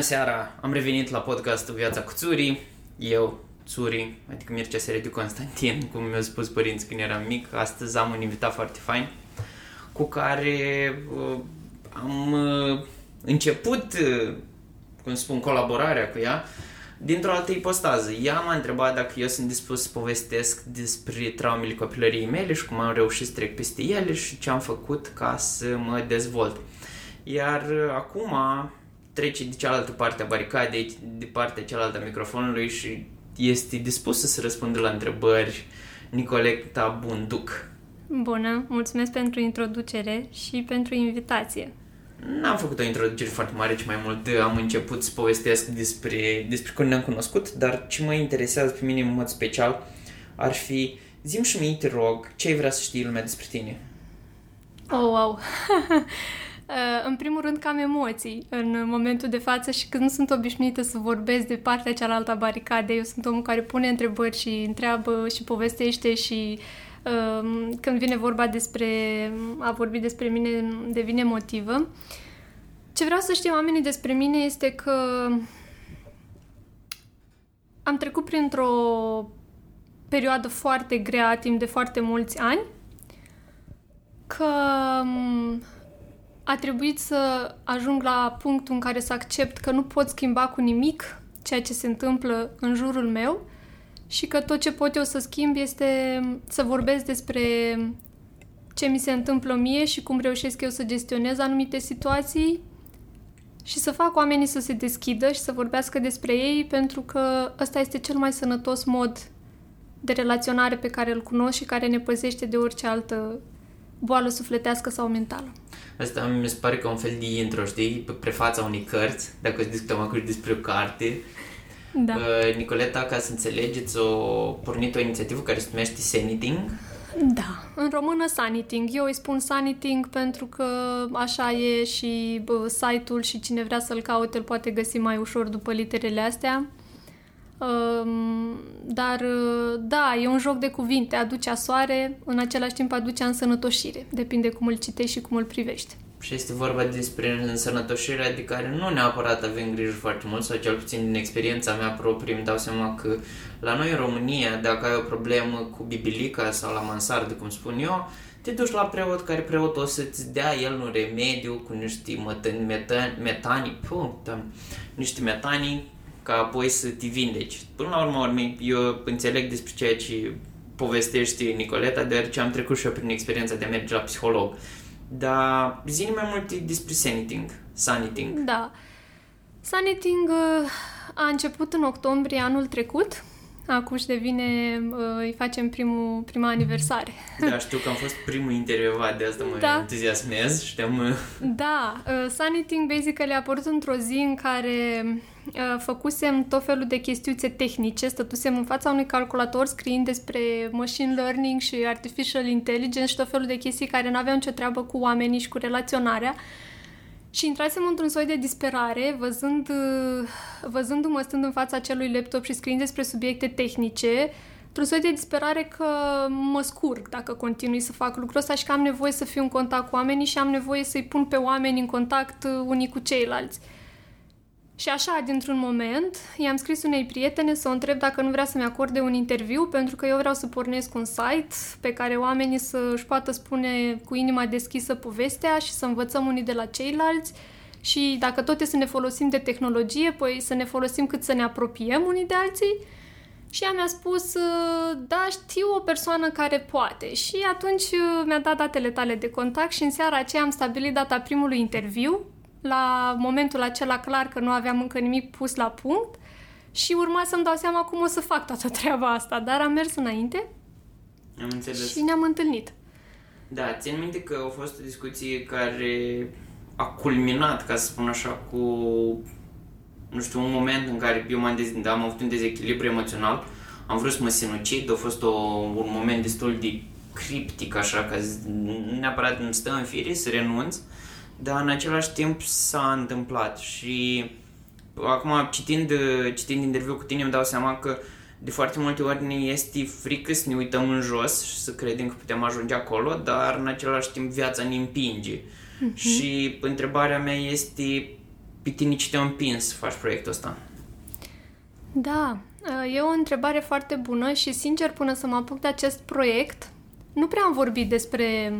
Bună seara! Am revenit la podcastul Viața cu Țurii. Eu, Țuri, adică Mircea Serediu Constantin, cum mi-au spus părinți când eram mic. Astăzi am un invitat foarte fain cu care uh, am uh, început, uh, cum spun, colaborarea cu ea dintr-o altă ipostază. Ea m-a întrebat dacă eu sunt dispus să povestesc despre traumele copilăriei mele și cum am reușit să trec peste ele și ce am făcut ca să mă dezvolt. Iar uh, acum trece de cealaltă parte a baricadei, de partea cealaltă a microfonului și este dispusă să răspundă la întrebări Nicoleta Bunduc. Bună, mulțumesc pentru introducere și pentru invitație. N-am făcut o introducere foarte mare, ci mai mult am început să povestesc despre, despre cum ne-am cunoscut, dar ce mă interesează pe mine în mod special ar fi Zim și mie, te rog, ce ai vrea să știi lumea despre tine? Oh, wow! Uh, în primul rând, cam emoții în momentul de față și când nu sunt obișnuită să vorbesc de partea cealaltă a baricadei. Eu sunt omul care pune întrebări și întreabă și povestește și uh, când vine vorba despre a vorbi despre mine devine emotivă. Ce vreau să știu oamenii despre mine este că am trecut printr-o perioadă foarte grea timp de foarte mulți ani, că um, a trebuit să ajung la punctul în care să accept că nu pot schimba cu nimic ceea ce se întâmplă în jurul meu și că tot ce pot eu să schimb este să vorbesc despre ce mi se întâmplă mie și cum reușesc eu să gestionez anumite situații și să fac oamenii să se deschidă și să vorbească despre ei pentru că ăsta este cel mai sănătos mod de relaționare pe care îl cunosc și care ne păzește de orice altă boală sufletească sau mentală. Asta mi se pare ca un fel de intro, știi, pe prefața unei cărți, dacă discutăm acum despre o carte. Da. Uh, Nicoleta, ca să înțelegeți, o pornit o inițiativă care se numește Saniting. Da, în română Saniting. Eu îi spun Saniting pentru că așa e și bă, site-ul și cine vrea să-l caute îl poate găsi mai ușor după literele astea. Um, dar, da, e un joc de cuvinte. Aduce soare, în același timp aduce însănătoșire. Depinde cum îl citești și cum îl privești. Și este vorba despre însănătoșirea de care nu neapărat avem grijă foarte mult, sau cel puțin din experiența mea proprie îmi dau seama că la noi în România, dacă ai o problemă cu bibilica sau la mansardă, cum spun eu, te duci la preot care preot o să-ți dea el un remediu cu niște metani, metani, metanii, puh, niște metanii ca apoi să te vindeci. Până la urmă, urmei, eu înțeleg despre ceea ce povestești Nicoleta, deoarece am trecut și eu prin experiența de a merge la psiholog. Dar zi mai multe despre saniting. Saniting. Da. Saniting uh, a început în octombrie anul trecut. Acum își devine, uh, îi facem primul, prima aniversare. Da, știu că am fost primul intervievat, de asta mă da. entuziasmez. Știam... Uh, da, Saniting basically a apărut într-o zi în care Uh, făcusem tot felul de chestiuțe tehnice, stătusem în fața unui calculator scriind despre machine learning și artificial intelligence și tot felul de chestii care nu aveau nicio treabă cu oamenii și cu relaționarea. Și intrasem într-un soi de disperare, văzând, uh, văzându-mă stând în fața acelui laptop și scriind despre subiecte tehnice, într-un soi de disperare că mă scurg dacă continui să fac lucrul ăsta și că am nevoie să fiu în contact cu oamenii și am nevoie să-i pun pe oameni în contact uh, unii cu ceilalți. Și așa, dintr-un moment, i-am scris unei prietene să o întreb dacă nu vrea să-mi acorde un interviu, pentru că eu vreau să pornesc un site pe care oamenii să își poată spune cu inima deschisă povestea și să învățăm unii de la ceilalți. Și dacă tot e să ne folosim de tehnologie, păi să ne folosim cât să ne apropiem unii de alții. Și ea mi-a spus, da, știu o persoană care poate. Și atunci mi-a dat datele tale de contact și în seara aceea am stabilit data primului interviu la momentul acela clar că nu aveam încă nimic pus la punct și urma să-mi dau seama cum o să fac toată treaba asta, dar am mers înainte am înțeles. și ne-am întâlnit. Da, țin minte că a fost o discuție care a culminat, ca să spun așa, cu nu știu, un moment în care eu m-am dez- am avut un dezechilibru emoțional, am vrut să mă sinucid, a fost o, un moment destul de criptic, așa, că neapărat îmi stă în fire să renunț, uh, dar în același timp s-a întâmplat și acum citind, citind interviul cu tine îmi dau seama că de foarte multe ori ne este frică să ne uităm în jos și să credem că putem ajunge acolo, dar în același timp viața ne împinge. Uh-huh. Și întrebarea mea este pe tine ce te-a împins să faci proiectul ăsta? Da, e o întrebare foarte bună și, sincer, până să mă apuc de acest proiect, nu prea am vorbit despre,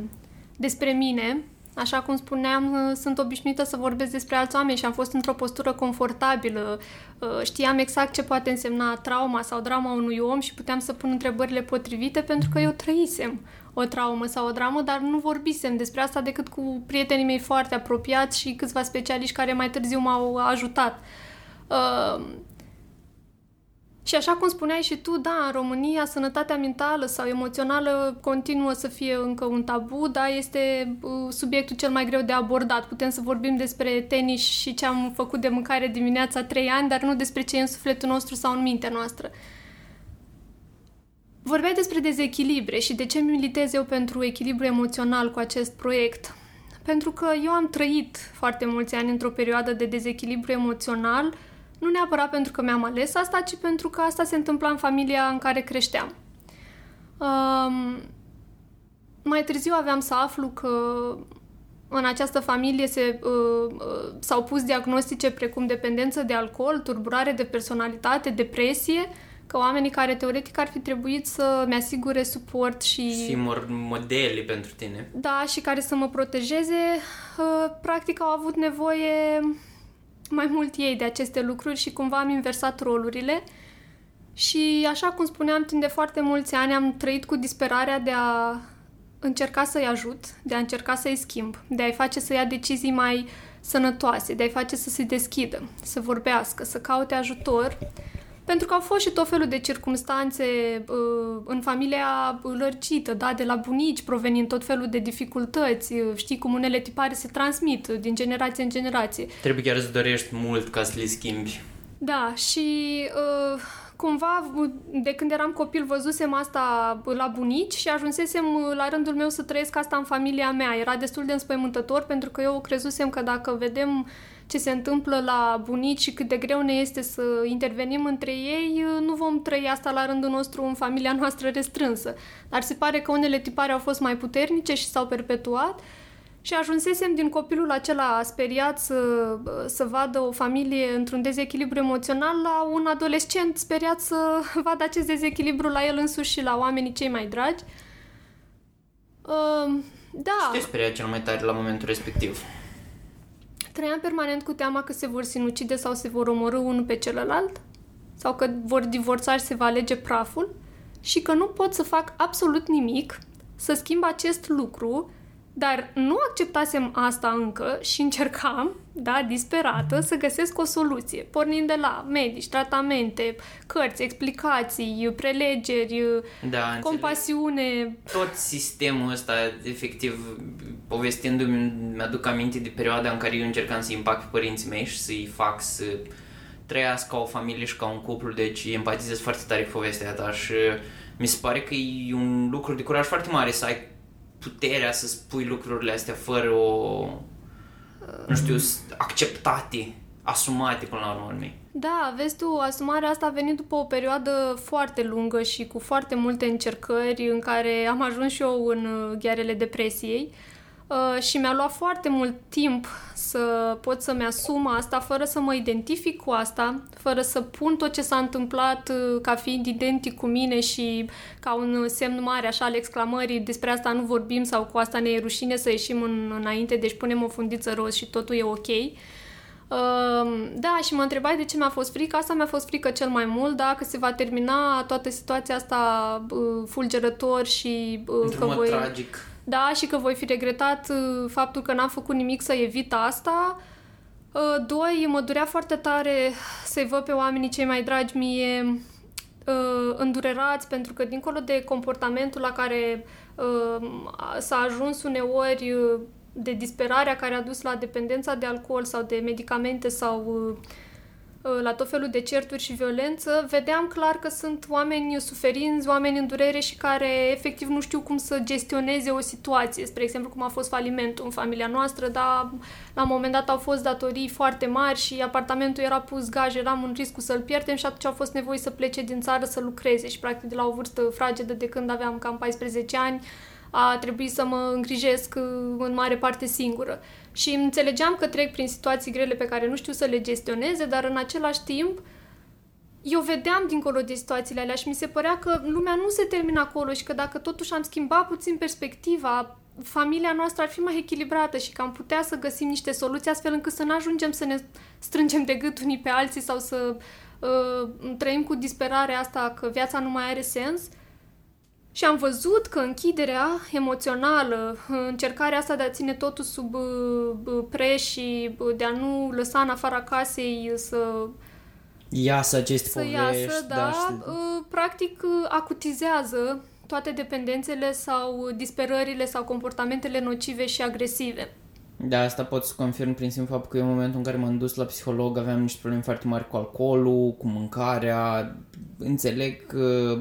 despre mine. Așa cum spuneam, sunt obișnuită să vorbesc despre alți oameni și am fost într-o postură confortabilă. Știam exact ce poate însemna trauma sau drama unui om și puteam să pun întrebările potrivite pentru că eu trăisem o traumă sau o dramă, dar nu vorbisem despre asta decât cu prietenii mei foarte apropiați și câțiva specialiști care mai târziu m-au ajutat. Uh, și așa cum spuneai și tu, da, în România sănătatea mentală sau emoțională continuă să fie încă un tabu, dar este uh, subiectul cel mai greu de abordat. Putem să vorbim despre tenis și ce am făcut de mâncare dimineața trei ani, dar nu despre ce e în sufletul nostru sau în mintea noastră. Vorbeai despre dezechilibre și de ce militez eu pentru echilibru emoțional cu acest proiect. Pentru că eu am trăit foarte mulți ani într-o perioadă de dezechilibru emoțional, nu neapărat pentru că mi-am ales asta, ci pentru că asta se întâmpla în familia în care creșteam. Um, mai târziu aveam să aflu că în această familie se, uh, uh, s-au pus diagnostice precum dependență de alcool, turburare de personalitate, depresie, că oamenii care teoretic ar fi trebuit să-mi asigure suport și... Și modeli pentru tine. Da, și care să mă protejeze, uh, practic au avut nevoie mai mult ei de aceste lucruri și cumva am inversat rolurile. Și așa cum spuneam, timp de foarte mulți ani am trăit cu disperarea de a încerca să-i ajut, de a încerca să-i schimb, de a-i face să ia decizii mai sănătoase, de a-i face să se deschidă, să vorbească, să caute ajutor pentru că au fost și tot felul de circumstanțe uh, în familia lărgită, da, de la bunici, provenind tot felul de dificultăți. Uh, știi cum unele tipare se transmit din generație în generație. Trebuie chiar să dorești mult ca să le schimbi. Da, și uh, cumva de când eram copil văzusem asta la bunici și ajunsesem la rândul meu să trăiesc asta în familia mea. Era destul de înspăimântător pentru că eu crezusem că dacă vedem ce se întâmplă la bunici și cât de greu ne este să intervenim între ei, nu vom trăi asta la rândul nostru în familia noastră restrânsă. Dar se pare că unele tipare au fost mai puternice și s-au perpetuat și ajunsesem din copilul acela speriat să, să vadă o familie într-un dezechilibru emoțional la un adolescent speriat să vadă acest dezechilibru la el însuși și la oamenii cei mai dragi. Uh, da. Ce te speria cel mai tare la momentul respectiv? Trăiam permanent cu teama că se vor sinucide sau se vor omorâ unul pe celălalt, sau că vor divorța și se va alege praful, și că nu pot să fac absolut nimic să schimb acest lucru dar nu acceptasem asta încă și încercam, da, disperată, să găsesc o soluție, pornind de la medici, tratamente, cărți, explicații, prelegeri, da, compasiune. Înțeleg. Tot sistemul ăsta, efectiv, povestindu-mi, mi-aduc aminte de perioada în care eu încercam să impact pe părinții mei și să-i fac să trăiască ca o familie și ca un cuplu, deci empatizez foarte tare cu povestea ta și mi se pare că e un lucru de curaj foarte mare să ai puterea să spui lucrurile astea fără o, nu știu, acceptate, asumate până la urmă Da, vezi tu, asumarea asta a venit după o perioadă foarte lungă și cu foarte multe încercări în care am ajuns și eu în uh, ghearele depresiei. Uh, și mi-a luat foarte mult timp să pot să-mi asum asta fără să mă identific cu asta, fără să pun tot ce s-a întâmplat uh, ca fiind identic cu mine și ca un semn mare așa al exclamării despre asta nu vorbim sau cu asta ne e rușine să ieșim în, înainte, deci punem o fundiță roz și totul e ok. Uh, da, și mă întrebai de ce mi-a fost frică. Asta mi-a fost frică cel mai mult, da, că se va termina toată situația asta uh, fulgerător și uh, că voi... tragic da, și că voi fi regretat uh, faptul că n-am făcut nimic să evit asta. Uh, doi, mă durea foarte tare să-i văd pe oamenii cei mai dragi mie uh, îndurerați, pentru că dincolo de comportamentul la care s-a ajuns uneori de disperarea care a dus la dependența de alcool sau de medicamente sau Uh, la tot felul de certuri și violență, vedeam clar că sunt oameni suferinți, oameni în durere și care efectiv nu știu cum să gestioneze o situație. Spre exemplu, cum a fost falimentul în familia noastră, dar la un moment dat au fost datorii foarte mari și apartamentul era pus gaj, eram în riscul să-l pierdem și atunci au fost nevoie să plece din țară să lucreze și practic de la o vârstă fragedă de când aveam cam 14 ani a trebuit să mă îngrijesc uh, în mare parte singură. Și înțelegeam că trec prin situații grele pe care nu știu să le gestioneze, dar în același timp eu vedeam dincolo de situațiile alea și mi se părea că lumea nu se termină acolo și că dacă totuși am schimbat puțin perspectiva, familia noastră ar fi mai echilibrată și că am putea să găsim niște soluții astfel încât să nu ajungem să ne strângem de gât unii pe alții sau să uh, trăim cu disperarea asta că viața nu mai are sens. Și am văzut că închiderea emoțională, încercarea asta de a ține totul sub uh, preș și de a nu lăsa în afara casei să iasă aceste să povești. iasă, da, da uh, practic uh, acutizează toate dependențele sau disperările sau comportamentele nocive și agresive. Da, asta pot să confirm prin simplu faptul că eu în momentul în care m-am dus la psiholog aveam niște probleme foarte mari cu alcoolul, cu mâncarea. Înțeleg că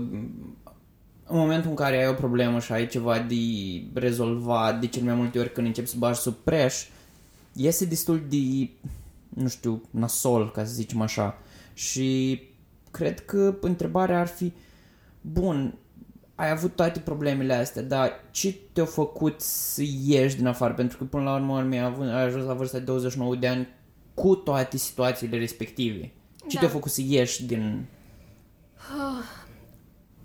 în momentul în care ai o problemă și ai ceva de rezolvat, de cel mai multe ori când începi să bagi sub preș, iese destul de, nu știu, nasol, ca să zicem așa. Și cred că întrebarea ar fi, bun, ai avut toate problemele astea, dar ce te-a făcut să ieși din afară? Pentru că până la urmă mi-a avut, ai ajuns la vârsta de 29 de ani cu toate situațiile respective. Ce Da. te-a făcut să ieși din...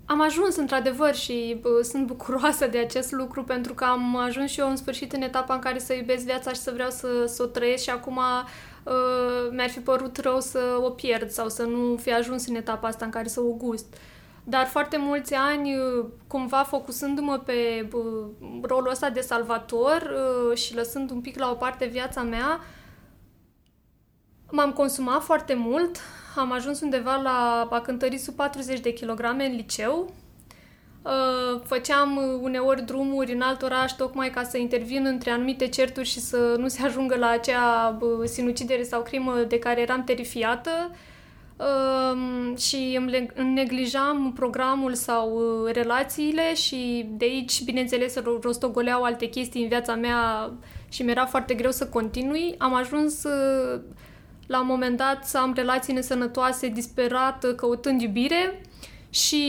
Am ajuns într-adevăr și bă, sunt bucuroasă de acest lucru pentru că am ajuns și eu în sfârșit în etapa în care să iubesc viața și să vreau să, să o trăiesc și acum uh, mi-ar fi părut rău să o pierd sau să nu fi ajuns în etapa asta în care să o gust. Dar foarte mulți ani, uh, cumva focusându-mă pe bă, rolul ăsta de salvator uh, și lăsând un pic la o parte viața mea, M-am consumat foarte mult, am ajuns undeva la a cântări sub 40 de kilograme în liceu. Uh, Făceam uh, uneori drumuri în alt oraș tocmai ca să intervin între anumite certuri și să nu se ajungă la acea bă, sinucidere sau crimă de care eram terifiată. Um, și îmi, le- îmi neglijam programul sau uh, relațiile și de aici, bineînțeles, ro- rostogoleau alte chestii în viața mea și mi-era foarte greu să continui. Am ajuns uh, la un moment dat să am relații nesănătoase, disperat, uh, căutând iubire și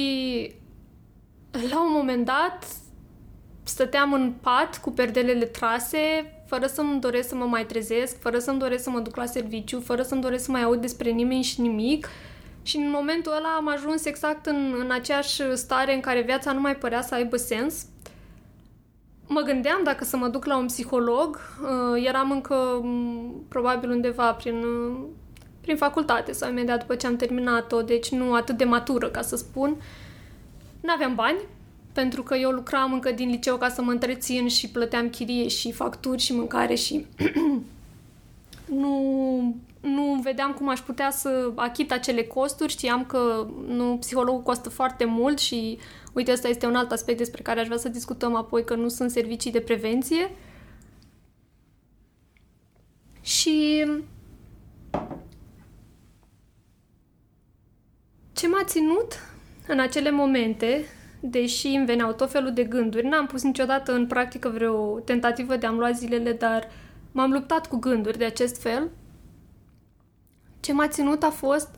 la un moment dat stăteam în pat cu perdelele trase, fără să-mi doresc să mă mai trezesc, fără să-mi doresc să mă duc la serviciu, fără să-mi doresc să mai aud despre nimeni și nimic. Și în momentul ăla am ajuns exact în, în aceeași stare în care viața nu mai părea să aibă sens. Mă gândeam dacă să mă duc la un psiholog. Uh, Eram încă m, probabil undeva prin, uh, prin facultate sau imediat după ce am terminat-o, deci nu atât de matură, ca să spun. N-aveam bani, pentru că eu lucram încă din liceu ca să mă întrețin și plăteam chirie și facturi și mâncare și nu, nu vedeam cum aș putea să achit acele costuri. Știam că nu, psihologul costă foarte mult și uite, ăsta este un alt aspect despre care aș vrea să discutăm apoi, că nu sunt servicii de prevenție. Și ce m-a ținut în acele momente, deși îmi veneau tot felul de gânduri, n-am pus niciodată în practică vreo tentativă de a-mi lua zilele, dar m-am luptat cu gânduri de acest fel. Ce m-a ținut a fost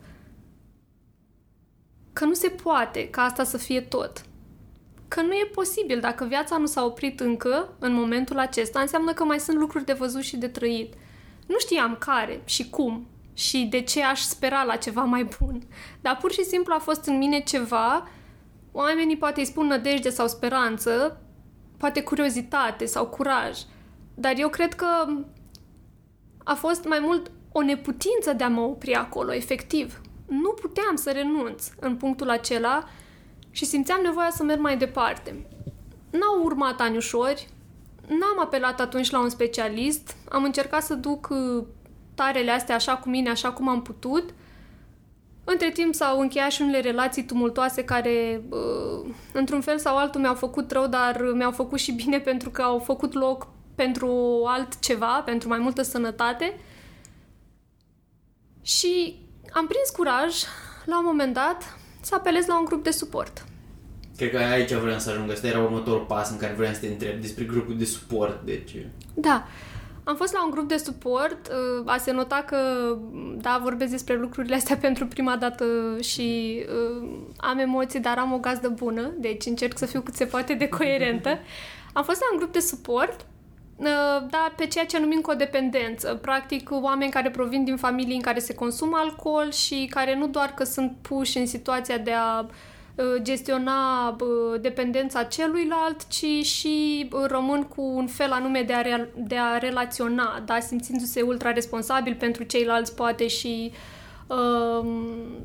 că nu se poate ca asta să fie tot. Că nu e posibil. Dacă viața nu s-a oprit încă, în momentul acesta, înseamnă că mai sunt lucruri de văzut și de trăit. Nu știam care și cum și de ce aș spera la ceva mai bun. Dar pur și simplu a fost în mine ceva, oamenii poate îi spun nădejde sau speranță, poate curiozitate sau curaj. Dar eu cred că a fost mai mult o neputință de a mă opri acolo, efectiv. Nu puteam să renunț în punctul acela și simțeam nevoia să merg mai departe. N-au urmat ani ușori, n-am apelat atunci la un specialist, am încercat să duc uh, tarele astea așa cu mine, așa cum am putut. Între timp s-au încheiat și unele relații tumultoase care, uh, într-un fel sau altul, mi-au făcut rău, dar mi-au făcut și bine pentru că au făcut loc pentru altceva, pentru mai multă sănătate. Și am prins curaj, la un moment dat, să apelez la un grup de suport. Cred că aici vreau să ajung. Asta era următorul pas în care vreau să te întreb despre grupul de suport. Deci... Da, Am fost la un grup de suport, uh, a se nota că, da, vorbesc despre lucrurile astea pentru prima dată și uh, am emoții, dar am o gazdă bună, deci încerc să fiu cât se poate de coerentă. Am fost la un grup de suport, uh, da, pe ceea ce numim codependență. Practic, oameni care provin din familii în care se consumă alcool și care nu doar că sunt puși în situația de a Uh, gestiona uh, dependența celuilalt, ci și uh, rămân cu un fel anume de a, re- de a relaționa, da? simțindu-se ultra responsabil pentru ceilalți, poate și uh,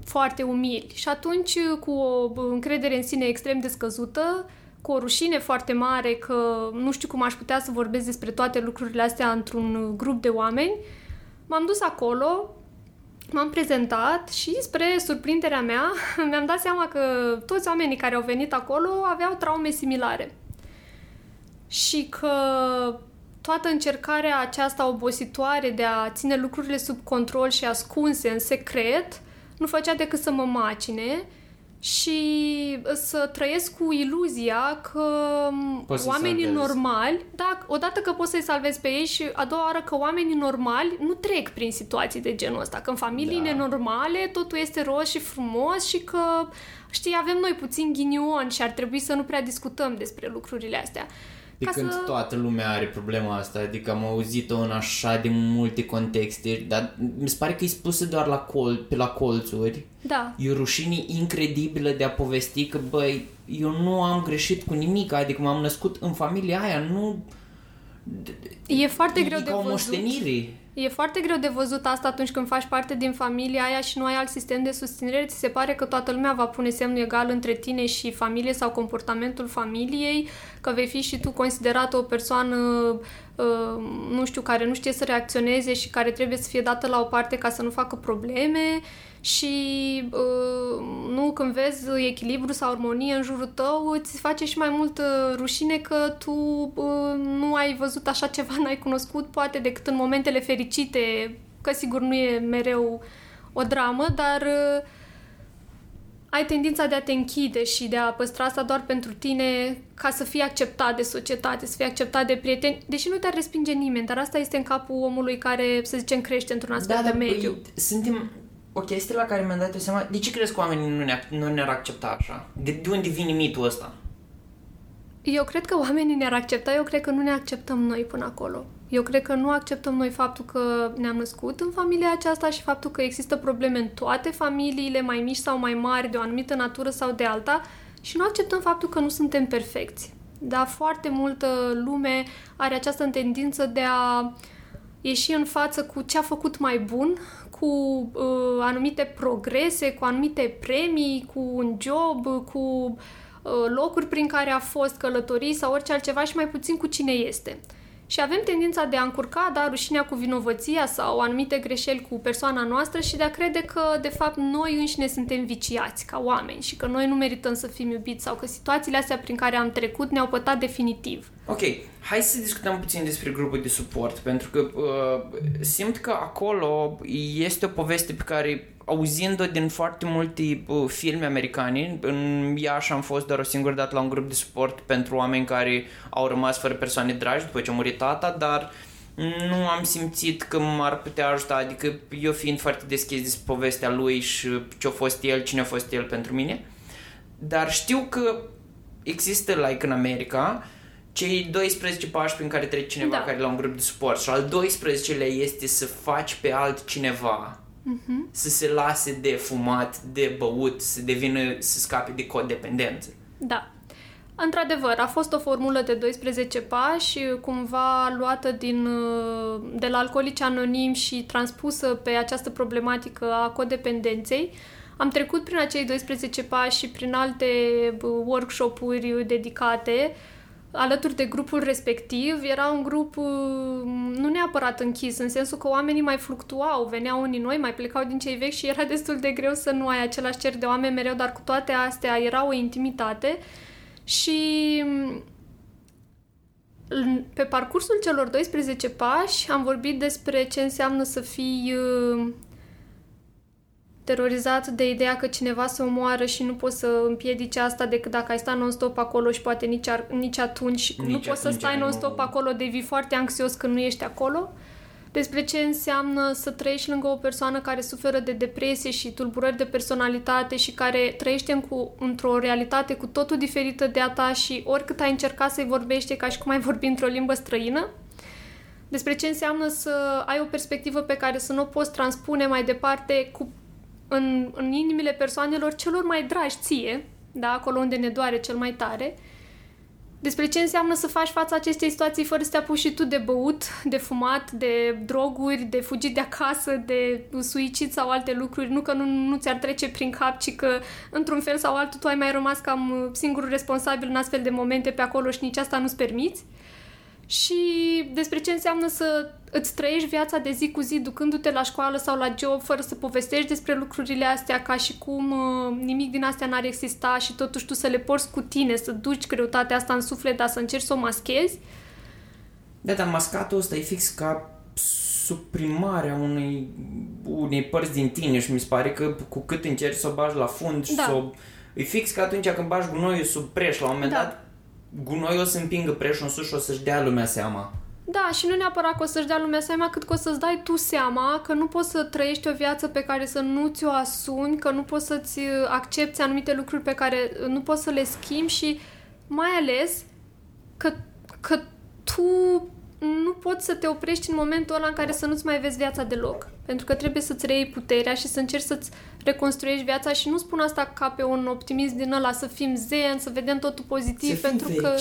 foarte umili. Și atunci, cu o încredere în sine extrem de scăzută, cu o rușine foarte mare că nu știu cum aș putea să vorbesc despre toate lucrurile astea într-un grup de oameni, m-am dus acolo, m-am prezentat și, spre surprinderea mea, mi-am dat seama că toți oamenii care au venit acolo aveau traume similare. Și că toată încercarea aceasta obositoare de a ține lucrurile sub control și ascunse în secret nu făcea decât să mă macine și să trăiesc cu iluzia că poți oamenii normali, da, odată că poți să-i salvezi pe ei și a doua oară că oamenii normali nu trec prin situații de genul ăsta, că în familiile da. normale totul este roz și frumos și că, știi, avem noi puțin ghinion și ar trebui să nu prea discutăm despre lucrurile astea. De când să... toată lumea are problema asta, adică am auzit-o în așa de multe contexte, dar mi se pare că e spusă doar la col, pe la colțuri. Da. E o rușine incredibilă de a povesti că, băi, eu nu am greșit cu nimic, adică m-am născut în familia aia, nu... E foarte e greu de văzut. O moștenire. E foarte greu de văzut asta atunci când faci parte din familia aia și nu ai alt sistem de susținere. Ți se pare că toată lumea va pune semnul egal între tine și familie sau comportamentul familiei, că vei fi și tu considerată o persoană, uh, nu știu, care nu știe să reacționeze și care trebuie să fie dată la o parte ca să nu facă probleme și uh, nu când vezi echilibru sau armonie în jurul tău, îți face și mai mult rușine că tu uh, nu ai văzut așa ceva, n-ai cunoscut, poate decât în momentele fericite, că sigur nu e mereu o dramă, dar uh, ai tendința de a te închide și de a păstra asta doar pentru tine ca să fii acceptat de societate, să fii acceptat de prieteni, deși nu te-ar respinge nimeni, dar asta este în capul omului care, să zicem, crește într-un astfel da, de mediu. Păi, suntem, o chestie la care mi-am dat eu seama, de ce crezi că oamenii nu, ne, nu ne-ar accepta așa? De, de unde vine mitul ăsta? Eu cred că oamenii ne-ar accepta, eu cred că nu ne acceptăm noi până acolo. Eu cred că nu acceptăm noi faptul că ne-am născut în familia aceasta și faptul că există probleme în toate familiile, mai mici sau mai mari, de o anumită natură sau de alta, și nu acceptăm faptul că nu suntem perfecți. Dar foarte multă lume are această tendință de a ieși în față cu ce a făcut mai bun, cu uh, anumite progrese, cu anumite premii, cu un job, cu uh, locuri prin care a fost călătorii sau orice altceva și mai puțin cu cine este. Și avem tendința de a încurca, da, rușinea cu vinovăția sau anumite greșeli cu persoana noastră și de a crede că, de fapt, noi înșine suntem viciați ca oameni și că noi nu merităm să fim iubiți sau că situațiile astea prin care am trecut ne-au pătat definitiv. Ok, hai să discutăm puțin despre grupul de suport, pentru că uh, simt că acolo este o poveste pe care auzind-o din foarte multe uh, filme americane, în Iași am fost doar o singură dată la un grup de suport pentru oameni care au rămas fără persoane dragi după ce a murit tata, dar nu am simțit că m-ar putea ajuta, adică eu fiind foarte deschis despre povestea lui și ce a fost el, cine a fost el pentru mine, dar știu că există, like în America, cei 12 pași prin care trece cineva da. care e la un grup de suport și al 12-lea este să faci pe altcineva uh-huh. să se lase de fumat, de băut, să devină, să scape de codependență. Da. Într-adevăr, a fost o formulă de 12 pași, cumva luată din, de la alcoolici anonim și transpusă pe această problematică a codependenței. Am trecut prin acei 12 pași și prin alte workshop-uri dedicate uh, alături de grupul respectiv. Era un grup uh, nu neapărat închis, în sensul că oamenii mai fluctuau, veneau unii noi, mai plecau din cei vechi și era destul de greu să nu ai același cer de oameni mereu, dar cu toate astea era o intimitate și pe parcursul celor 12 pași am vorbit despre ce înseamnă să fii uh, terorizat de ideea că cineva se omoară și nu poți să împiedici asta decât dacă ai sta non-stop acolo și poate nici, ar, nici atunci nici nu poți să stai non-stop nu... acolo, devii foarte anxios când nu ești acolo. Despre ce înseamnă să trăiești lângă o persoană care suferă de depresie și tulburări de personalitate și care trăiește în cu, într-o realitate cu totul diferită de a ta și oricât ai încercat să-i vorbești ca și cum ai vorbi într-o limbă străină, despre ce înseamnă să ai o perspectivă pe care să nu o poți transpune mai departe cu în, în inimile persoanelor celor mai dragi ție, da, acolo unde ne doare cel mai tare, despre ce înseamnă să faci fața acestei situații fără să te apuci și tu de băut, de fumat, de droguri, de fugit de acasă, de suicid sau alte lucruri. Nu că nu, nu ți-ar trece prin cap, ci că într-un fel sau altul tu ai mai rămas cam singurul responsabil în astfel de momente pe acolo și nici asta nu-ți permiți și despre ce înseamnă să îți trăiești viața de zi cu zi ducându-te la școală sau la job fără să povestești despre lucrurile astea ca și cum uh, nimic din astea n-ar exista și totuși tu să le porți cu tine, să duci greutatea asta în suflet, dar să încerci să o maschezi. Da, dar mascatul ăsta e fix ca suprimarea unei, unei părți din tine și mi se pare că cu cât încerci să o bagi la fund și da. să o... E fix ca atunci când bagi gunoiul sub preș, la un moment da. dat gunoi o să împingă preșul în sus și o să-și dea lumea seama. Da, și nu neapărat că o să-și dea lumea seama, cât că o să-ți dai tu seama că nu poți să trăiești o viață pe care să nu ți-o asumi, că nu poți să-ți uh, accepti anumite lucruri pe care uh, nu poți să le schimbi și mai ales că, că tu nu poți să te oprești în momentul ăla în care să nu-ți mai vezi viața deloc. Pentru că trebuie să-ți reiei puterea și să încerci să-ți reconstruiești viața și nu spun asta ca pe un optimism din ăla să fim zen, să vedem totul pozitiv. Să pentru fim că,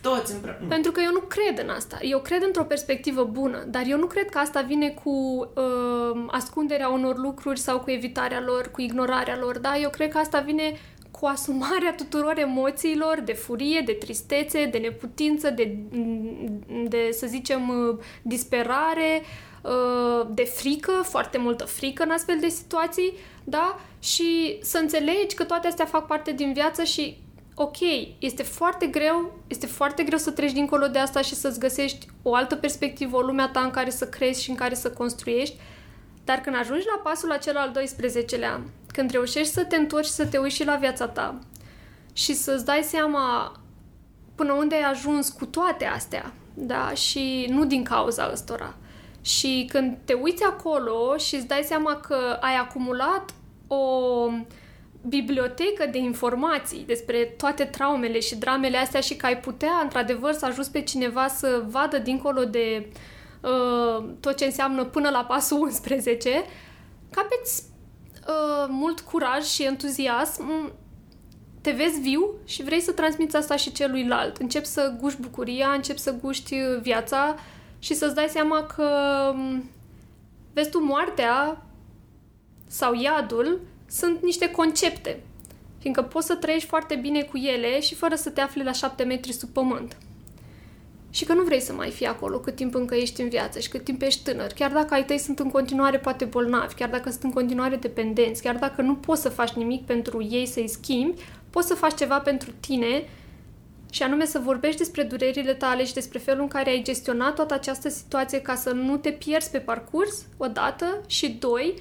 toți împreună. Pentru că eu nu cred în asta. Eu cred într-o perspectivă bună, dar eu nu cred că asta vine cu uh, ascunderea unor lucruri sau cu evitarea lor, cu ignorarea lor. Da? Eu cred că asta vine cu asumarea tuturor emoțiilor, de furie, de tristețe, de neputință, de, de să zicem, uh, disperare, uh, de frică, foarte multă frică în astfel de situații, da? Și să înțelegi că toate astea fac parte din viață și ok, este foarte greu, este foarte greu să treci dincolo de asta și să-ți găsești o altă perspectivă, o lumea ta în care să crezi și în care să construiești, dar când ajungi la pasul acela al 12-lea, când reușești să te întorci și să te uiți și la viața ta și să-ți dai seama până unde ai ajuns cu toate astea, da? Și nu din cauza ăstora. Și când te uiți acolo și îți dai seama că ai acumulat o bibliotecă de informații despre toate traumele și dramele astea și că ai putea, într-adevăr, să ajuți pe cineva să vadă dincolo de uh, tot ce înseamnă până la pasul 11, capeți uh, mult curaj și entuziasm, te vezi viu și vrei să transmiți asta și celuilalt. Începi să guști bucuria, începi să guști uh, viața și să-ți dai seama că um, vezi tu moartea sau iadul sunt niște concepte, fiindcă poți să trăiești foarte bine cu ele și fără să te afli la șapte metri sub pământ și că nu vrei să mai fii acolo cât timp încă ești în viață și cât timp ești tânăr, chiar dacă ai tăi sunt în continuare poate bolnavi, chiar dacă sunt în continuare dependenți, chiar dacă nu poți să faci nimic pentru ei să-i schimbi, poți să faci ceva pentru tine și anume să vorbești despre durerile tale și despre felul în care ai gestionat toată această situație ca să nu te pierzi pe parcurs, odată, și doi,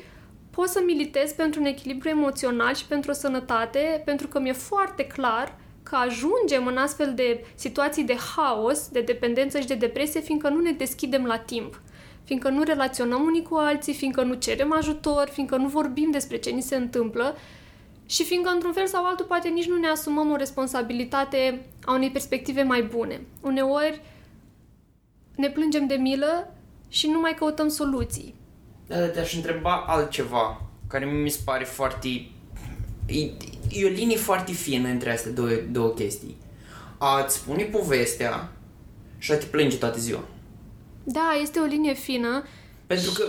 poți să militezi pentru un echilibru emoțional și pentru o sănătate, pentru că mi-e foarte clar că ajungem în astfel de situații de haos, de dependență și de depresie, fiindcă nu ne deschidem la timp, fiindcă nu relaționăm unii cu alții, fiindcă nu cerem ajutor, fiindcă nu vorbim despre ce ni se întâmplă și fiindcă, într-un fel sau altul, poate nici nu ne asumăm o responsabilitate a unei perspective mai bune. Uneori ne plângem de milă și nu mai căutăm soluții. Da, te-aș întreba altceva, care mi se pare foarte E, e o linie foarte fină între astea două, două chestii. A-ți spune povestea și a te plânge toată ziua. Da, este o linie fină. Pentru că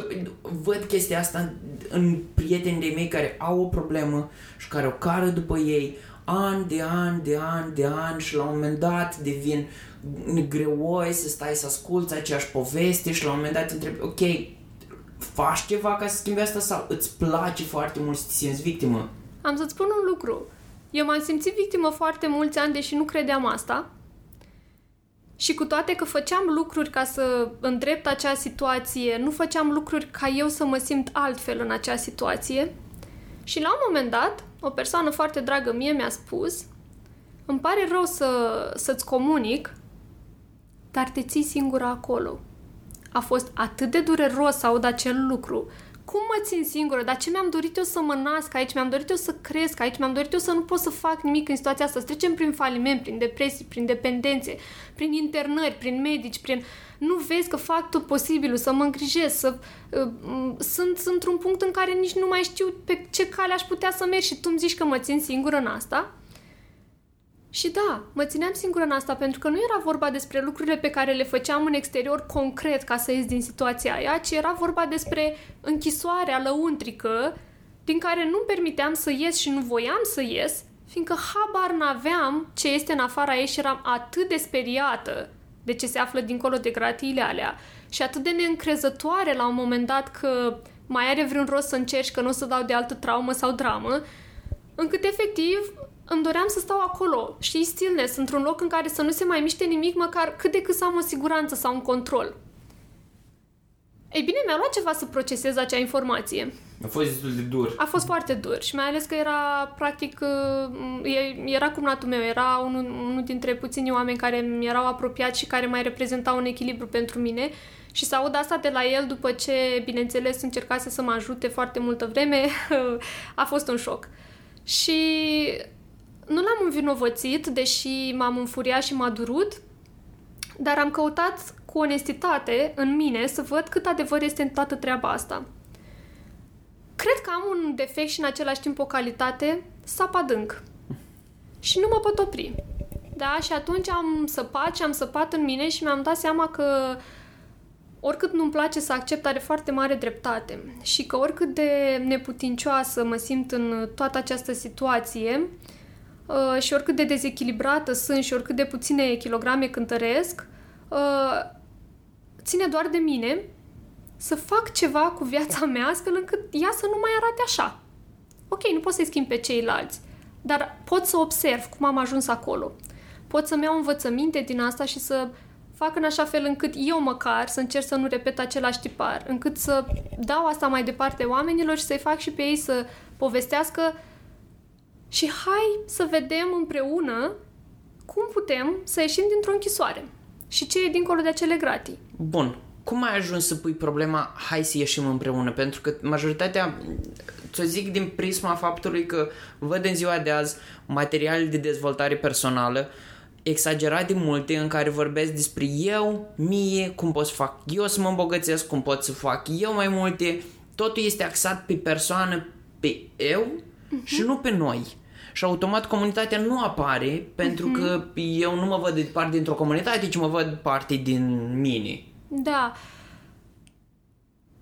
văd chestia asta în prieteni de mei care au o problemă și care o cară după ei ani de ani, de ani, de ani și la un moment dat devin greoi să stai să asculți aceeași poveste și la un moment dat te întrebi, ok, faci ceva ca să schimbi asta sau îți place foarte mult să te simți victimă? Am să-ți spun un lucru. Eu m-am simțit victimă foarte mulți ani, deși nu credeam asta. Și cu toate că făceam lucruri ca să îndrept acea situație, nu făceam lucruri ca eu să mă simt altfel în acea situație. Și la un moment dat, o persoană foarte dragă mie mi-a spus îmi pare rău să, să-ți comunic, dar te ții singură acolo. A fost atât de dureros să aud acel lucru. Cum mă țin singură? Dar ce mi-am dorit eu să mă nasc aici? Mi-am dorit eu să cresc aici? Mi-am dorit eu să nu pot să fac nimic în situația asta. Să trecem prin faliment, prin depresii, prin dependențe, prin internări, prin medici, prin... Nu vezi că fac tot posibilul să mă îngrijesc, să... Uh, sunt, sunt într-un punct în care nici nu mai știu pe ce cale aș putea să merg și tu îmi zici că mă țin singură în asta? Și da, mă țineam singură în asta pentru că nu era vorba despre lucrurile pe care le făceam în exterior concret ca să ies din situația aia, ci era vorba despre închisoarea lăuntrică din care nu-mi permiteam să ies și nu voiam să ies, fiindcă habar n-aveam ce este în afara ei și eram atât de speriată de ce se află dincolo de gratiile alea și atât de neîncrezătoare la un moment dat că mai are vreun rost să încerci, că nu o să dau de altă traumă sau dramă, încât efectiv îmi doream să stau acolo, știi, stillness, într-un loc în care să nu se mai miște nimic, măcar cât de cât să am o siguranță sau un control. Ei bine, mi-a luat ceva să procesez acea informație. A fost destul de dur. A fost foarte dur și mai ales că era, practic, uh, era cumnatul meu, era unul, unul dintre puținii oameni care mi erau apropiați și care mai reprezentau un echilibru pentru mine și să aud asta de la el după ce, bineînțeles, încercase să mă ajute foarte multă vreme, a fost un șoc. Și nu l-am învinovățit, deși m-am înfuriat și m-a durut, dar am căutat cu onestitate în mine să văd cât adevăr este în toată treaba asta. Cred că am un defect și în același timp o calitate, sap adânc. Și nu mă pot opri. Da, și atunci am săpat și am săpat în mine și mi-am dat seama că oricât nu-mi place să accept, are foarte mare dreptate. Și că oricât de neputincioasă mă simt în toată această situație, uh, și oricât de dezechilibrată sunt și oricât de puține kilograme cântăresc, uh, ține doar de mine să fac ceva cu viața mea astfel încât ea să nu mai arate așa. Ok, nu pot să-i schimb pe ceilalți, dar pot să observ cum am ajuns acolo. Pot să-mi iau învățăminte din asta și să fac în așa fel încât eu măcar să încerc să nu repet același tipar, încât să dau asta mai departe oamenilor și să-i fac și pe ei să povestească și hai să vedem împreună cum putem să ieșim dintr-o închisoare și ce e dincolo de acele gratii. Bun. Cum ai ajuns să pui problema hai să ieșim împreună? Pentru că majoritatea, ți-o zic din prisma faptului că văd în ziua de azi materiale de dezvoltare personală exagerat de multe în care vorbesc despre eu, mie, cum pot să fac eu să mă îmbogățesc, cum pot să fac eu mai multe. Totul este axat pe persoană, pe eu uh-huh. și nu pe noi. Și automat comunitatea nu apare pentru uh-huh. că eu nu mă văd parte dintr-o comunitate, ci mă văd parte din mine. Da.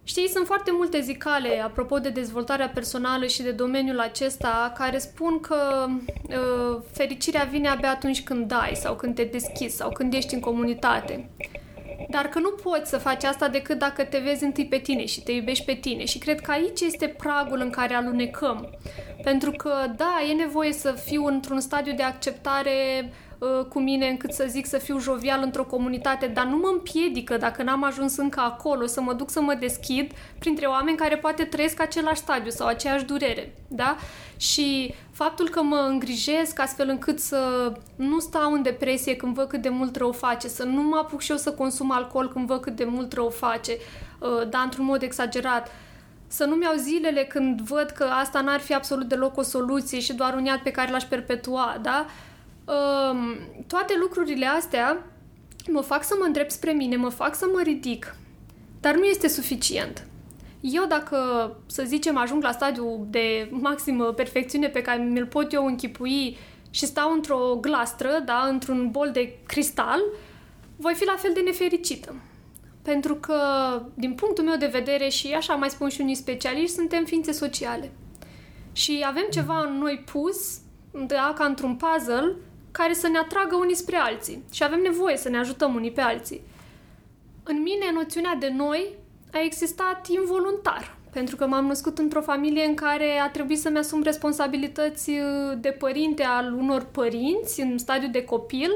Știi, sunt foarte multe zicale apropo de dezvoltarea personală și de domeniul acesta care spun că uh, fericirea vine abia atunci când dai sau când te deschizi sau când ești în comunitate. Dar că nu poți să faci asta decât dacă te vezi întâi pe tine și te iubești pe tine. Și cred că aici este pragul în care alunecăm. Pentru că, da, e nevoie să fiu într-un stadiu de acceptare uh, cu mine încât să zic să fiu jovial într-o comunitate, dar nu mă împiedică dacă n-am ajuns încă acolo să mă duc să mă deschid printre oameni care poate trăiesc același stadiu sau aceeași durere, da? Și faptul că mă îngrijesc astfel încât să nu stau în depresie când văd cât de mult rău face, să nu mă apuc și eu să consum alcool când văd cât de mult rău face, uh, dar într-un mod exagerat, să nu-mi iau zilele când văd că asta n-ar fi absolut deloc o soluție și doar un iad pe care l-aș perpetua, da? Um, toate lucrurile astea mă fac să mă îndrept spre mine, mă fac să mă ridic, dar nu este suficient. Eu dacă, să zicem, ajung la stadiul de maximă perfecțiune pe care mi-l pot eu închipui și stau într-o glastră, da, într-un bol de cristal, voi fi la fel de nefericită. Pentru că, din punctul meu de vedere, și așa mai spun și unii specialiști, suntem ființe sociale. Și avem ceva în noi pus, da, ca într-un puzzle, care să ne atragă unii spre alții. Și avem nevoie să ne ajutăm unii pe alții. În mine, noțiunea de noi a existat involuntar, pentru că m-am născut într-o familie în care a trebuit să-mi asum responsabilități uh, de părinte al unor părinți în stadiu de copil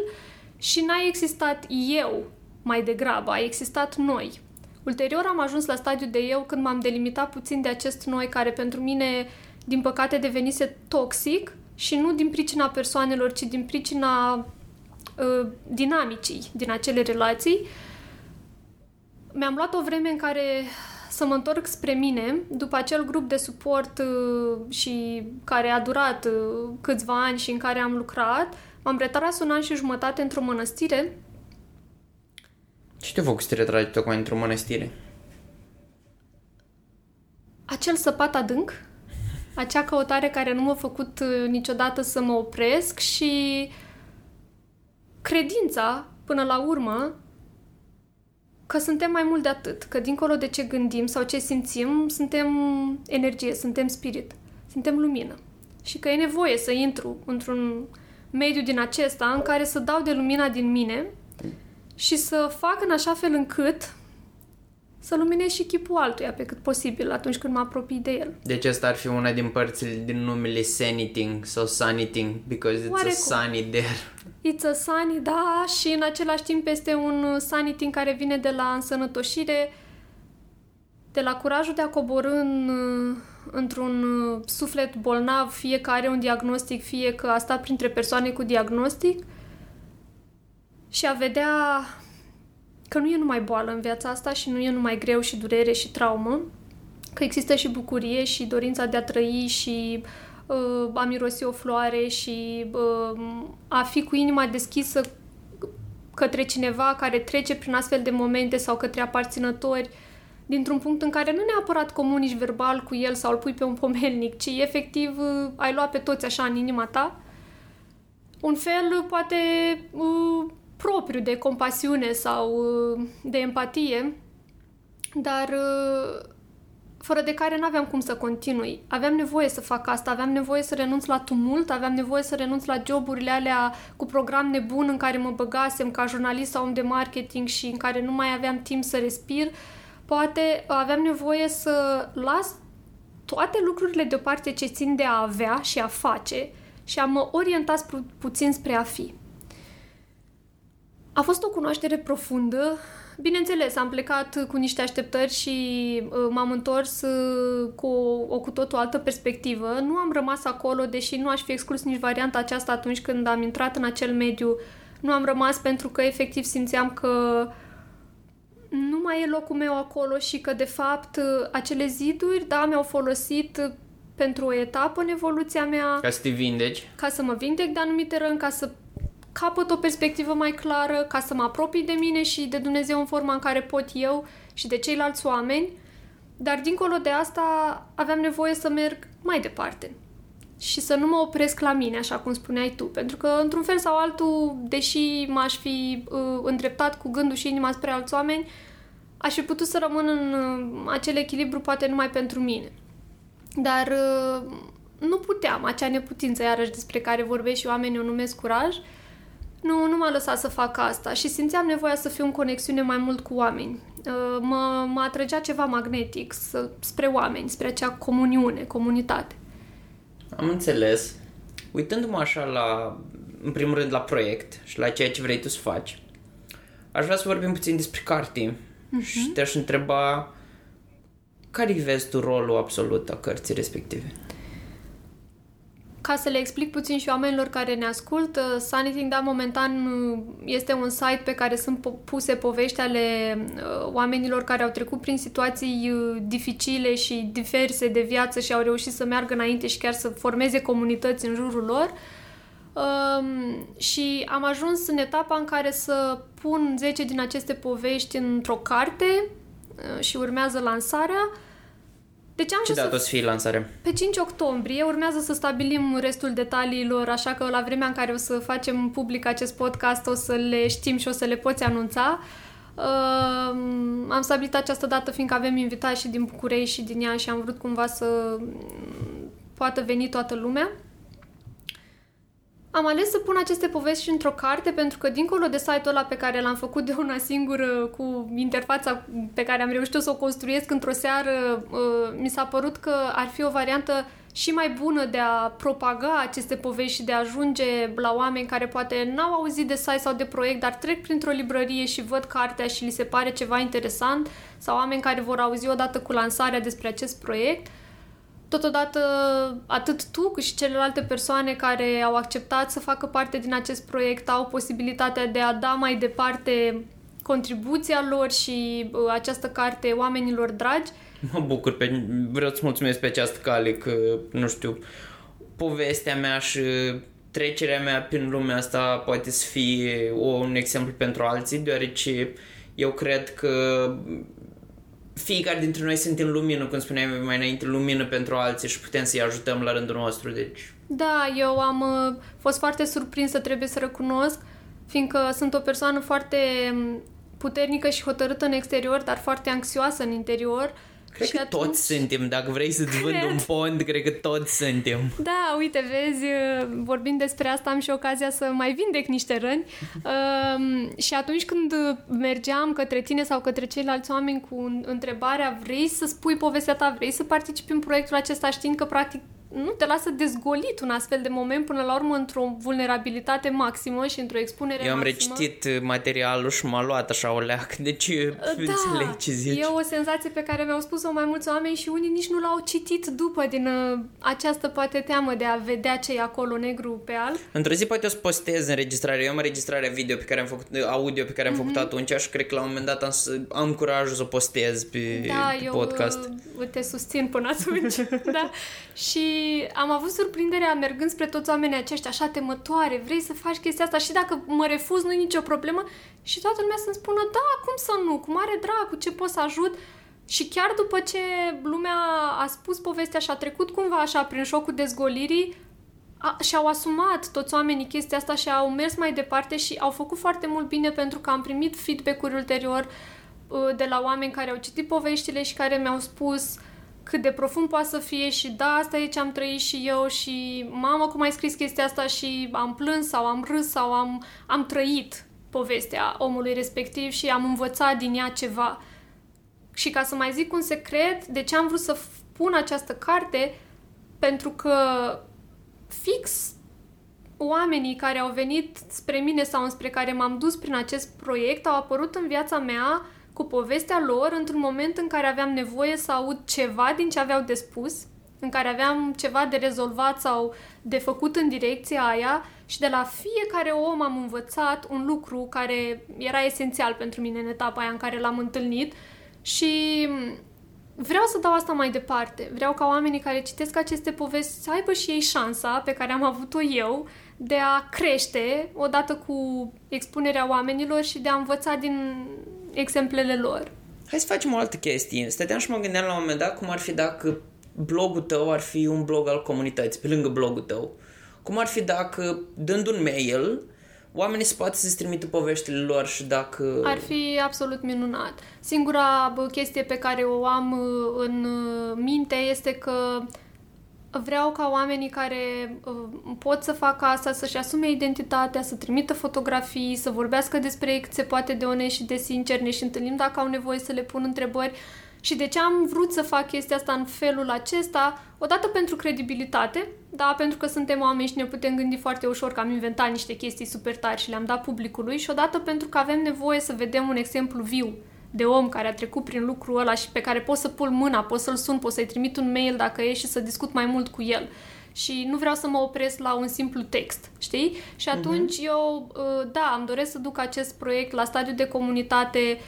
și n-a existat eu mai degrabă, a existat noi. Ulterior am ajuns la stadiu de eu când m-am delimitat puțin de acest noi care pentru mine din păcate, devenise toxic și nu din pricina persoanelor, ci din pricina uh, dinamicii din acele relații. Mi-am luat o vreme în care să mă întorc spre mine, după acel grup de suport uh, și care a durat uh, câțiva ani și în care am lucrat, m-am retras un an și jumătate într-o mănăstire. Ce te-a făcut să te retragi tocmai într-o mănăstire? Acel săpat adânc, acea căutare care nu m-a făcut uh, niciodată să mă opresc și credința, până la urmă, că suntem mai mult de atât, că dincolo de ce gândim sau ce simțim, suntem energie, suntem spirit, suntem lumină. Și că e nevoie să intru într-un mediu din acesta în care să dau de lumina din mine și să fac în așa fel încât să luminez și chipul altuia pe cât posibil atunci când mă apropii de el. Deci asta ar fi una din părțile din numele Saniting sau Saniting, because it's Oarecum. a sunny there. It's a sunny, da, și în același timp este un Saniting care vine de la însănătoșire, de la curajul de a coborâ în, într-un suflet bolnav, fie că are un diagnostic, fie că a stat printre persoane cu diagnostic și a vedea că nu e numai boală în viața asta și nu e numai greu și durere și traumă, că există și bucurie și dorința de a trăi și uh, a mirosi o floare și uh, a fi cu inima deschisă către cineva care trece prin astfel de momente sau către aparținători dintr-un punct în care nu neapărat comunici verbal cu el sau îl pui pe un pomelnic, ci efectiv uh, ai luat pe toți așa în inima ta. Un fel, poate, uh, propriu de compasiune sau uh, de empatie, dar uh, fără de care nu aveam cum să continui. Aveam nevoie să fac asta, aveam nevoie să renunț la tumult, aveam nevoie să renunț la joburile alea cu program nebun în care mă băgasem ca jurnalist sau om de marketing și în care nu mai aveam timp să respir. Poate aveam nevoie să las toate lucrurile deoparte ce țin de a avea și a face și a mă orienta pu- puțin spre a fi. A fost o cunoaștere profundă. Bineînțeles, am plecat cu niște așteptări și uh, m-am întors uh, cu o, o cu totul altă perspectivă. Nu am rămas acolo, deși nu aș fi exclus nici varianta aceasta atunci când am intrat în acel mediu. Nu am rămas pentru că efectiv simțeam că nu mai e locul meu acolo și că, de fapt, uh, acele ziduri, da, mi-au folosit pentru o etapă în evoluția mea. Ca să te vindeci. Ca să mă vindec de anumite răni, ca să capăt o perspectivă mai clară, ca să mă apropii de mine și de Dumnezeu în forma în care pot eu și de ceilalți oameni, dar dincolo de asta aveam nevoie să merg mai departe și să nu mă opresc la mine, așa cum spuneai tu, pentru că într-un fel sau altul, deși m-aș fi uh, îndreptat cu gândul și inima spre alți oameni, aș fi putut să rămân în uh, acel echilibru poate numai pentru mine. Dar uh, nu puteam, acea neputință iarăși despre care vorbesc și oamenii o numesc curaj, uh, nu, nu m-a lăsat să fac asta și simțeam nevoia să fiu în conexiune mai mult cu oameni. Uh, mă, mă atrăgea ceva magnetic să, spre oameni, spre acea comuniune, comunitate. Am înțeles. Uitându-mă așa la, în primul rând, la proiect și la ceea ce vrei tu să faci, aș vrea să vorbim puțin despre carte uh-huh. și te-aș întreba care vezi tu rolul absolut a cărții respective? Ca să le explic puțin și oamenilor care ne ascultă, Saniting, da, momentan este un site pe care sunt puse povești ale uh, oamenilor care au trecut prin situații uh, dificile și diverse de viață și au reușit să meargă înainte și chiar să formeze comunități în jurul lor. Um, și am ajuns în etapa în care să pun 10 din aceste povești într-o carte uh, și urmează lansarea deci am Ce dată o să fie lansare? Pe 5 octombrie urmează să stabilim restul detaliilor, așa că la vremea în care o să facem public acest podcast o să le știm și o să le poți anunța. Uh, am stabilit această dată fiindcă avem invitați și din București și din ea și am vrut cumva să poată veni toată lumea. Am ales să pun aceste povești și într-o carte pentru că dincolo de site-ul ăla pe care l-am făcut de una singură cu interfața pe care am reușit să o construiesc într-o seară, uh, mi s-a părut că ar fi o variantă și mai bună de a propaga aceste povești și de a ajunge la oameni care poate n-au auzit de site sau de proiect, dar trec printr-o librărie și văd cartea și li se pare ceva interesant sau oameni care vor auzi odată cu lansarea despre acest proiect Totodată, atât tu cât și celelalte persoane care au acceptat să facă parte din acest proiect au posibilitatea de a da mai departe contribuția lor și uh, această carte oamenilor dragi. Mă bucur, pe, vreau să mulțumesc pe această cale că, nu știu, povestea mea și trecerea mea prin lumea asta poate să fie un exemplu pentru alții, deoarece eu cred că fiecare dintre noi suntem lumină, cum spuneam mai înainte, lumină pentru alții și putem să-i ajutăm la rândul nostru, deci... Da, eu am uh, fost foarte surprinsă, trebuie să recunosc, fiindcă sunt o persoană foarte um, puternică și hotărâtă în exterior, dar foarte anxioasă în interior Cred și că atunci... toți suntem, dacă vrei să-ți vând Cred. un pont, cred că toți suntem. Da, uite, vezi, vorbind despre asta am și ocazia să mai vindec niște răni um, și atunci când mergeam către tine sau către ceilalți oameni cu întrebarea vrei să spui povestea ta, vrei să participi în proiectul acesta știind că practic nu te lasă dezgolit un astfel de moment până la urmă într-o vulnerabilitate maximă și într-o expunere Eu am maximă. recitit materialul și m-a luat așa o leac, deci Da, înțeleg ce zici. e o senzație pe care mi-au spus-o mai mulți oameni și unii nici nu l-au citit după din uh, această poate teamă de a vedea ce e acolo negru pe alb. Într-o zi poate o să postez înregistrarea. Eu am înregistrarea video pe care am făcut, audio pe care am făcut Mhm. atunci și cred că la un moment dat am, să, am curajul să o postez pe, Da, pe eu podcast. uh, te susțin până atunci. da. Și am avut surprinderea mergând spre toți oamenii aceștia așa temătoare, vrei să faci chestia asta? Și dacă mă refuz nu e nicio problemă. Și toată lumea să-mi spună da, cum să nu, cu mare drag, cu ce pot să ajut. Și chiar după ce lumea a spus povestea și a trecut cumva așa prin șocul dezgolirii, a, și-au asumat toți oamenii chestia asta și au mers mai departe și au făcut foarte mult bine pentru că am primit feedback-uri ulterior uh, de la oameni care au citit poveștile și care mi-au spus cât de profund poate să fie și da, asta e ce am trăit și eu și mamă cum ai scris chestia asta și am plâns sau am râs sau am, am trăit povestea omului respectiv și am învățat din ea ceva. Și ca să mai zic un secret, de ce am vrut să f- pun această carte, pentru că fix oamenii care au venit spre mine sau înspre care m-am dus prin acest proiect au apărut în viața mea cu povestea lor într-un moment în care aveam nevoie să aud ceva din ce aveau de spus, în care aveam ceva de rezolvat sau de făcut în direcția aia și de la fiecare om am învățat un lucru care era esențial pentru mine în etapa aia în care l-am întâlnit și vreau să dau asta mai departe. Vreau ca oamenii care citesc aceste povesti să aibă și ei șansa pe care am avut-o eu de a crește odată cu expunerea oamenilor și de a învăța din exemplele lor. Hai să facem o altă chestie. Stăteam și mă gândeam la un moment dat cum ar fi dacă blogul tău ar fi un blog al comunității, pe lângă blogul tău. Cum ar fi dacă, dând un mail, oamenii se poate să-ți trimită poveștile lor și dacă... Ar fi absolut minunat. Singura bă, chestie pe care o am uh, în uh, minte este că vreau ca oamenii care uh, pot să facă asta să-și asume identitatea, să trimită fotografii, să vorbească despre cât se poate de onest și de sincer, ne și întâlnim dacă au nevoie să le pun întrebări. Și de ce am vrut să fac chestia asta în felul acesta? Odată pentru credibilitate, da, pentru că suntem oameni și ne putem gândi foarte ușor că am inventat niște chestii super tari și le-am dat publicului și odată pentru că avem nevoie să vedem un exemplu viu de om care a trecut prin lucrul ăla și pe care pot să pun mâna, pot să-l sun, pot să-i trimit un mail dacă e și să discut mai mult cu el. Și nu vreau să mă opresc la un simplu text, știi? Și atunci uh-huh. eu, uh, da, îmi doresc să duc acest proiect la stadiu de comunitate.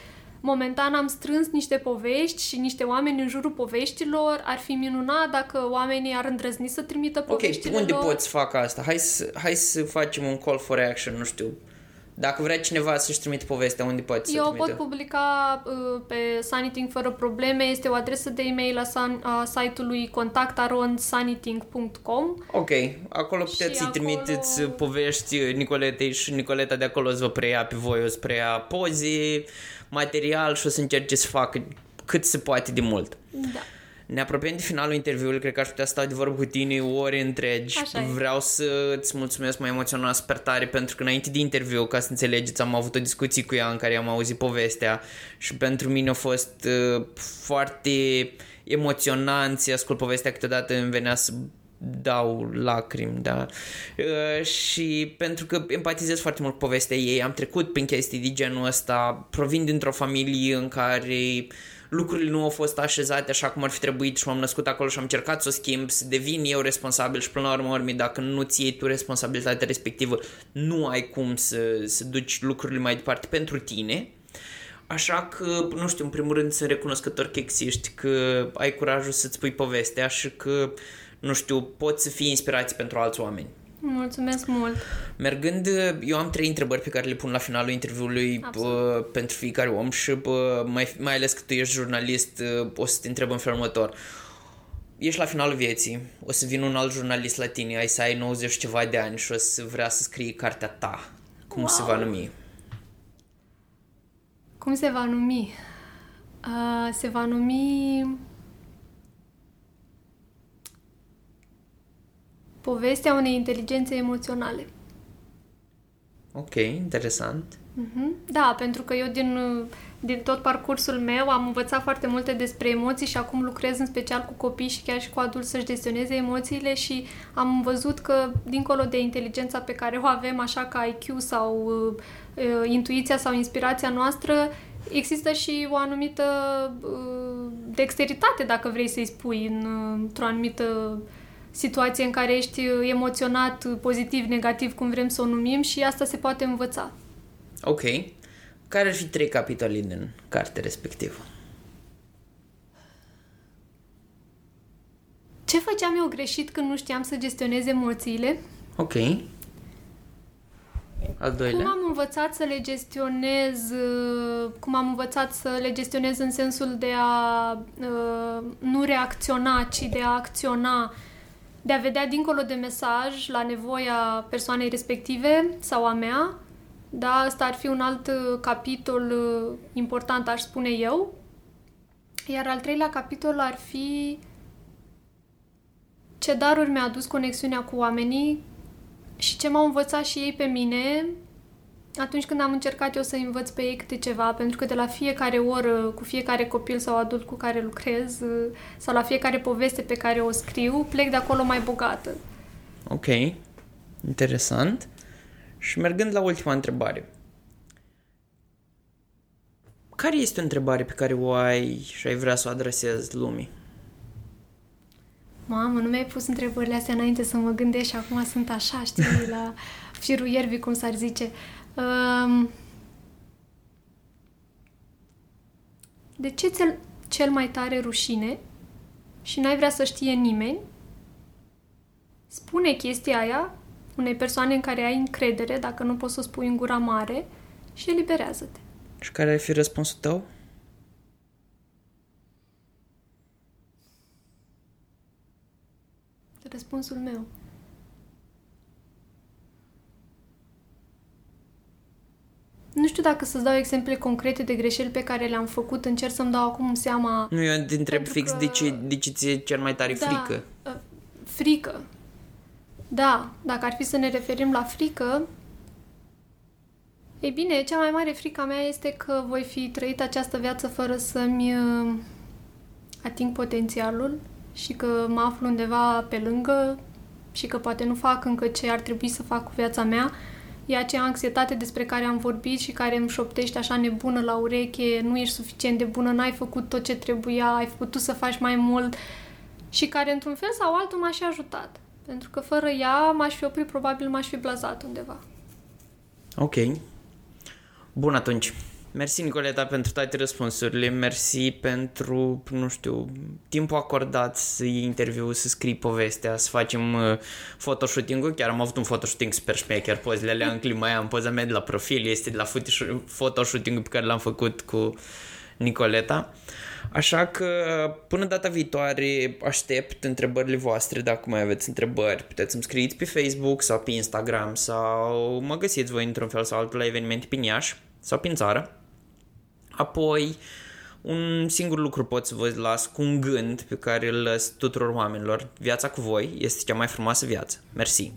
Momentan am strâns niște povești și niște oameni în jurul poveștilor. Ar fi minunat dacă oamenii ar îndrăzni să trimită Ok, poveștile unde lor. poți să fac asta? Hai să, hai să facem un call for action, nu știu. Dacă vrea cineva să-și trimite povestea, unde poți să Eu trimită? pot publica uh, pe Saniting fără probleme. Este o adresă de e-mail a, san, a site-ului contactaronsaniting.com Ok, acolo Și puteți să-i acolo- trimiteți povești Nicoletei și Nicoleta de acolo o să vă preia pe voi, o să preia poze, material și o să încerce să facă cât se poate de mult. Da. Ne apropiem de finalul interviului, cred că aș putea sta de vorbă cu tine ore întregi. Așa e. Vreau să îți mulțumesc, m-a emoționat super tare pentru că înainte de interviu, ca să înțelegeți, am avut o discuție cu ea în care am auzit povestea și pentru mine a fost uh, foarte emoționant să ascult povestea câteodată îmi venea să dau lacrimi, da. Uh, și pentru că empatizez foarte mult cu povestea ei, am trecut prin chestii de genul ăsta, provin dintr-o familie în care lucrurile nu au fost așezate așa cum ar fi trebuit și m-am născut acolo și am încercat să o schimb, să devin eu responsabil și până la urmă, urmă dacă nu-ți iei tu responsabilitatea respectivă, nu ai cum să, să duci lucrurile mai departe pentru tine. Așa că, nu știu, în primul rând sunt recunoscător că existi, că ai curajul să-ți pui povestea și că, nu știu, poți să fii inspirație pentru alți oameni. Mulțumesc mult! Mergând, eu am trei întrebări pe care le pun la finalul interviului bă, pentru fiecare om și bă, mai, mai ales că tu ești jurnalist, o să te întreb în felul următor. Ești la finalul vieții, o să vină un alt jurnalist la tine, ai să ai 90 ceva de ani și o să vrea să scrii cartea ta. Cum wow. se va numi? Cum se va numi? Uh, se va numi Povestea unei inteligențe emoționale. Ok, interesant. Uh-huh. Da, pentru că eu din, din tot parcursul meu am învățat foarte multe despre emoții și acum lucrez în special cu copii și chiar și cu adulți să-și gestioneze emoțiile și am văzut că dincolo de inteligența pe care o avem așa ca IQ sau uh, uh, intuiția sau inspirația noastră, există și o anumită uh, dexteritate, dacă vrei să-i spui, în, uh, într-o anumită uh, situație în care ești emoționat, pozitiv, negativ, cum vrem să o numim și asta se poate învăța. Ok. Care ar fi trei capitole din carte respectivă? Ce făceam eu greșit când nu știam să gestionez emoțiile? Ok. Al doilea? Cum am învățat să le gestionez, cum am învățat să le gestionez în sensul de a uh, nu reacționa, ci de a acționa de a vedea dincolo de mesaj la nevoia persoanei respective sau a mea. Da, asta ar fi un alt uh, capitol uh, important, aș spune eu. Iar al treilea capitol ar fi ce daruri mi-a adus conexiunea cu oamenii și ce m-au învățat și ei pe mine atunci când am încercat eu să învăț pe ei câte ceva, pentru că de la fiecare oră, cu fiecare copil sau adult cu care lucrez, sau la fiecare poveste pe care o scriu, plec de acolo mai bogată. Ok, interesant. Și mergând la ultima întrebare. Care este o întrebare pe care o ai și ai vrea să o adresezi lumii? Mamă, nu mi-ai pus întrebările astea înainte să mă gândesc și acum sunt așa, știi, la firul ierbii, cum s-ar zice. Uh, Um, de ce ți cel mai tare rușine și n-ai vrea să știe nimeni? Spune chestia aia unei persoane în care ai încredere, dacă nu poți să o spui în gura mare, și eliberează-te. Și care ar fi răspunsul tău? Răspunsul meu. Nu știu dacă să-ți dau exemple concrete de greșeli pe care le-am făcut, încerc să-mi dau acum seama... Nu, eu te întreb fix că... de ce, de ce ți-e cel mai tare da, frică. Uh, frică. Da, dacă ar fi să ne referim la frică, ei bine, cea mai mare frică a mea este că voi fi trăit această viață fără să-mi uh, ating potențialul și că mă aflu undeva pe lângă și că poate nu fac încă ce ar trebui să fac cu viața mea E acea anxietate despre care am vorbit și care îmi șoptește așa nebună la ureche, nu ești suficient de bună, n-ai făcut tot ce trebuia, ai putut să faci mai mult și care într-un fel sau altul m-a și ajutat. Pentru că fără ea m-aș fi oprit, probabil m-aș fi blazat undeva. Ok. Bun atunci. Mersi, Nicoleta, pentru toate răspunsurile. Mersi pentru, nu știu, timpul acordat să iei interviu, să scrii povestea, să facem uh, photoshooting-ul. Chiar am avut un photoshooting super șmecher, pozele alea în clima aia, în poza mea de la profil, este de la photoshooting-ul pe care l-am făcut cu Nicoleta. Așa că până data viitoare aștept întrebările voastre, dacă mai aveți întrebări, puteți să-mi scrieți pe Facebook sau pe Instagram sau mă găsiți voi într-un fel sau altul la evenimente pe Iași sau prin țară. Apoi, un singur lucru pot să vă las cu un gând pe care îl las tuturor oamenilor. Viața cu voi este cea mai frumoasă viață. Mersi!